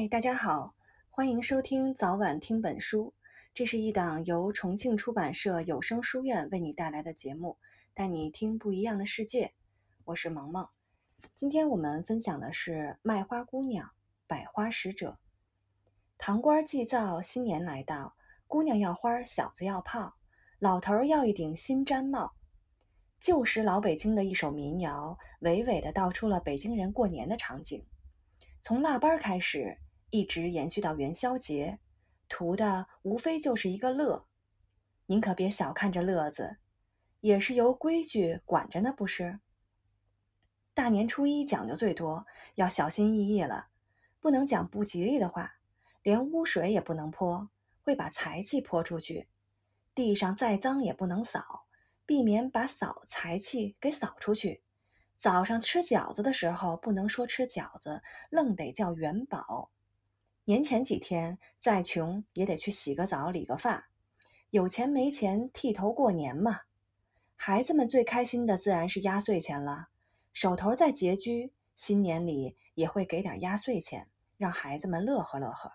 嗨，大家好，欢迎收听早晚听本书。这是一档由重庆出版社有声书院为你带来的节目，带你听不一样的世界。我是萌萌。今天我们分享的是《卖花姑娘，百花使者》。堂官祭灶，新年来到，姑娘要花，小子要炮，老头要一顶新毡帽。旧时老北京的一首民谣，娓娓地道出了北京人过年的场景。从腊八开始，一直延续到元宵节，图的无非就是一个乐。您可别小看这乐子，也是由规矩管着呢，不是？大年初一讲究最多，要小心翼翼了，不能讲不吉利的话，连污水也不能泼，会把财气泼出去。地上再脏也不能扫，避免把扫财气给扫出去。早上吃饺子的时候，不能说吃饺子，愣得叫元宝。年前几天，再穷也得去洗个澡、理个发。有钱没钱，剃头过年嘛。孩子们最开心的自然是压岁钱了，手头再拮据，新年里也会给点压岁钱，让孩子们乐呵乐呵。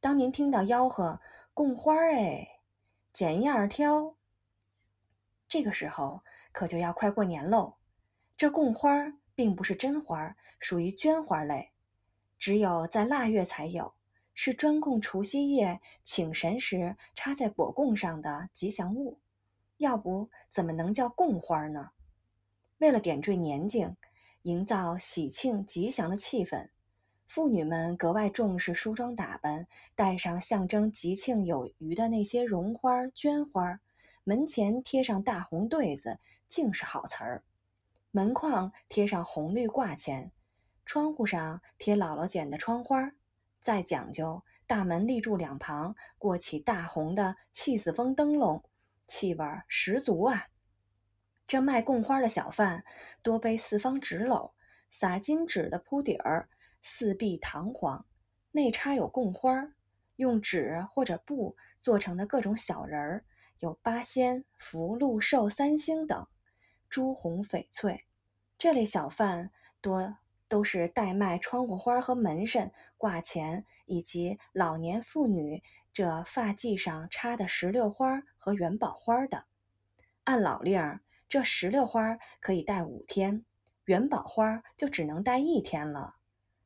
当您听到吆喝“供花儿哎，捡样儿挑”，这个时候可就要快过年喽。这供花儿并不是真花儿，属于绢花类，只有在腊月才有，是专供除夕夜请神时插在果供上的吉祥物。要不怎么能叫供花呢？为了点缀年景，营造喜庆吉祥的气氛，妇女们格外重视梳妆打扮，带上象征吉庆有余的那些绒花、绢花，门前贴上大红对子，尽是好词儿。门框贴上红绿挂签，窗户上贴姥姥剪的窗花，再讲究大门立柱两旁过起大红的气死风灯笼，气味十足啊！这卖供花的小贩多背四方纸篓，撒金纸的铺底儿，四壁堂皇，内插有供花，用纸或者布做成的各种小人儿，有八仙、福禄寿三星等。朱红翡翠，这类小贩多都是代卖窗户花和门神挂钱，以及老年妇女这发髻上插的石榴花和元宝花的。按老令儿，这石榴花可以戴五天，元宝花就只能戴一天了。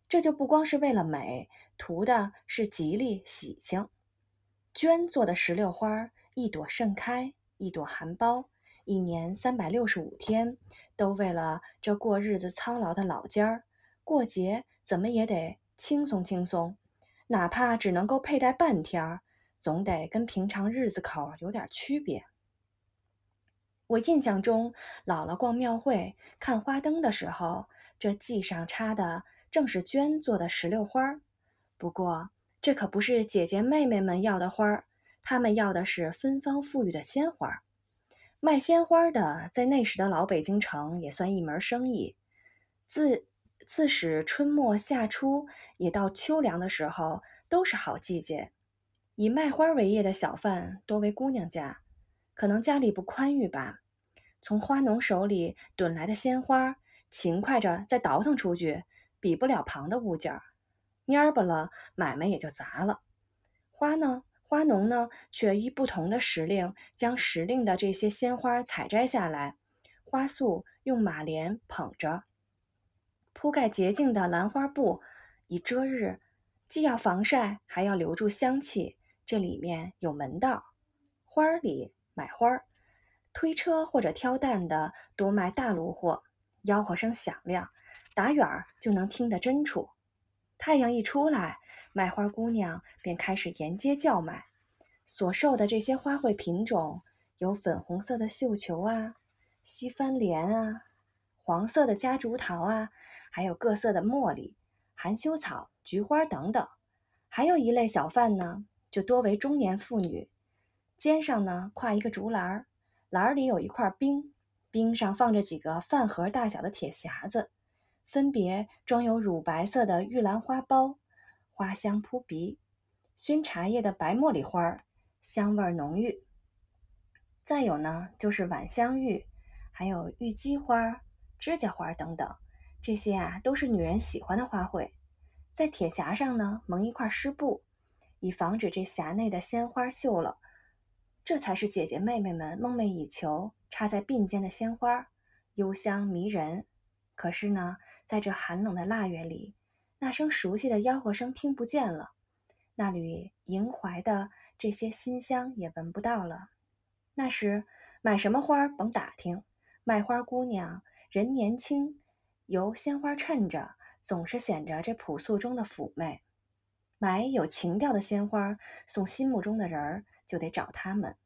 这就不光是为了美，图的是吉利喜庆。绢做的石榴花，一朵盛开，一朵含苞。一年三百六十五天，都为了这过日子操劳的老尖儿，过节怎么也得轻松轻松，哪怕只能够佩戴半天儿，总得跟平常日子口有点区别。我印象中，姥姥逛庙会看花灯的时候，这髻上插的正是绢做的石榴花。不过，这可不是姐姐妹妹们要的花儿，她们要的是芬芳馥郁的鲜花。卖鲜花的，在那时的老北京城也算一门生意。自自始春末夏初，也到秋凉的时候，都是好季节。以卖花为业的小贩多为姑娘家，可能家里不宽裕吧。从花农手里囤来的鲜花，勤快着再倒腾出去，比不了旁的物件儿，蔫巴了，买卖也就砸了。花呢？花农呢，却依不同的时令，将时令的这些鲜花采摘下来，花束用马莲捧着，铺盖洁净的兰花布，以遮日，既要防晒，还要留住香气。这里面有门道。花儿里买花儿，推车或者挑担的多卖大路货，吆喝声响亮，打远儿就能听得真楚。太阳一出来。卖花姑娘便开始沿街叫卖，所售的这些花卉品种有粉红色的绣球啊、西番莲啊、黄色的夹竹桃啊，还有各色的茉莉、含羞草、菊花等等。还有一类小贩呢，就多为中年妇女，肩上呢挎一个竹篮儿，篮儿里有一块冰，冰上放着几个饭盒大小的铁匣子，分别装有乳白色的玉兰花苞。花香扑鼻，熏茶叶的白茉莉花香味浓郁。再有呢，就是晚香玉，还有玉鸡花、指甲花等等，这些啊都是女人喜欢的花卉。在铁匣上呢蒙一块湿布，以防止这匣内的鲜花锈了。这才是姐姐妹妹们梦寐以求插在鬓间的鲜花，幽香迷人。可是呢，在这寒冷的腊月里，那声熟悉的吆喝声听不见了，那缕萦怀的这些馨香也闻不到了。那时买什么花甭打听，卖花姑娘人年轻，由鲜花衬着，总是显着这朴素中的妩媚。买有情调的鲜花送心目中的人儿，就得找他们。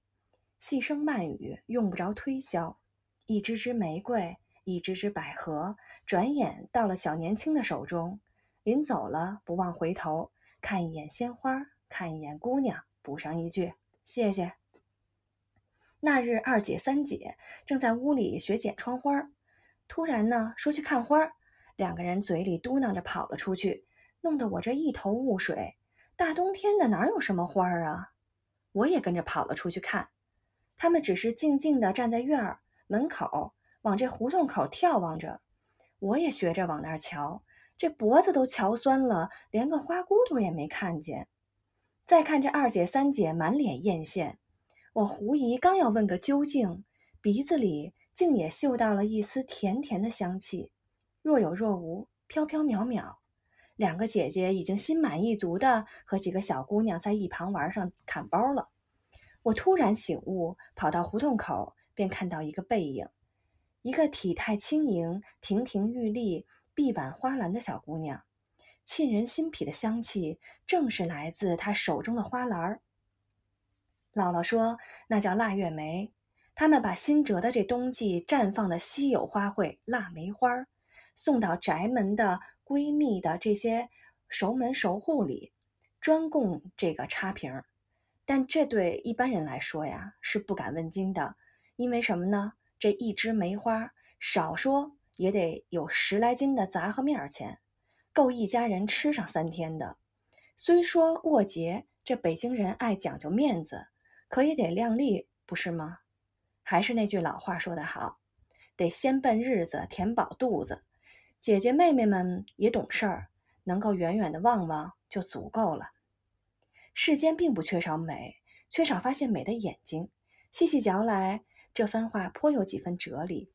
细声慢语用不着推销，一支支玫瑰，一支支百合，转眼到了小年轻的手中。临走了，不忘回头看一眼鲜花，看一眼姑娘，补上一句谢谢。那日二姐三姐正在屋里学剪窗花，突然呢说去看花，两个人嘴里嘟囔着跑了出去，弄得我这一头雾水。大冬天的哪有什么花啊？我也跟着跑了出去看。他们只是静静地站在院儿门口，往这胡同口眺望着。我也学着往那儿瞧，这脖子都瞧酸了，连个花骨朵也没看见。再看这二姐三姐满脸艳羡，我狐疑刚要问个究竟，鼻子里竟也嗅到了一丝甜甜的香气，若有若无，飘飘渺渺。两个姐姐已经心满意足的和几个小姑娘在一旁玩上砍包了。我突然醒悟，跑到胡同口，便看到一个背影，一个体态轻盈、亭亭玉立、臂挽花篮的小姑娘，沁人心脾的香气正是来自她手中的花篮儿。姥姥说那叫腊月梅，他们把新折的这冬季绽放的稀有花卉腊梅花，送到宅门的闺蜜的这些熟门熟户里，专供这个插瓶儿。但这对一般人来说呀，是不敢问津的，因为什么呢？这一枝梅花，少说也得有十来斤的杂和面钱，够一家人吃上三天的。虽说过节，这北京人爱讲究面子，可也得量力，不是吗？还是那句老话说得好，得先奔日子，填饱肚子。姐姐妹妹们也懂事儿，能够远远的望望就足够了。世间并不缺少美，缺少发现美的眼睛。细细嚼来，这番话颇有几分哲理。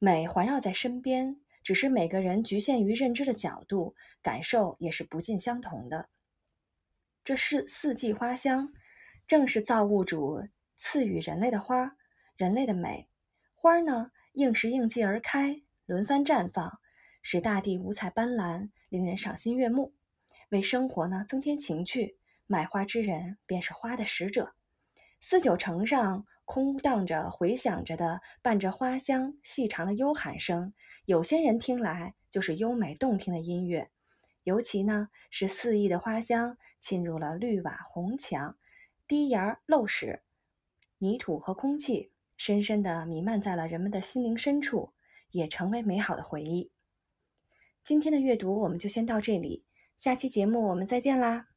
美环绕在身边，只是每个人局限于认知的角度，感受也是不尽相同的。这是四季花香，正是造物主赐予人类的花，人类的美。花儿呢，应时应季而开，轮番绽放，使大地五彩斑斓，令人赏心悦目，为生活呢增添情趣。买花之人便是花的使者，四九城上空荡着、回响着的，伴着花香细长的悠喊声。有些人听来就是优美动听的音乐，尤其呢是肆意的花香侵入了绿瓦红墙、低檐陋室、泥土和空气，深深地弥漫在了人们的心灵深处，也成为美好的回忆。今天的阅读我们就先到这里，下期节目我们再见啦！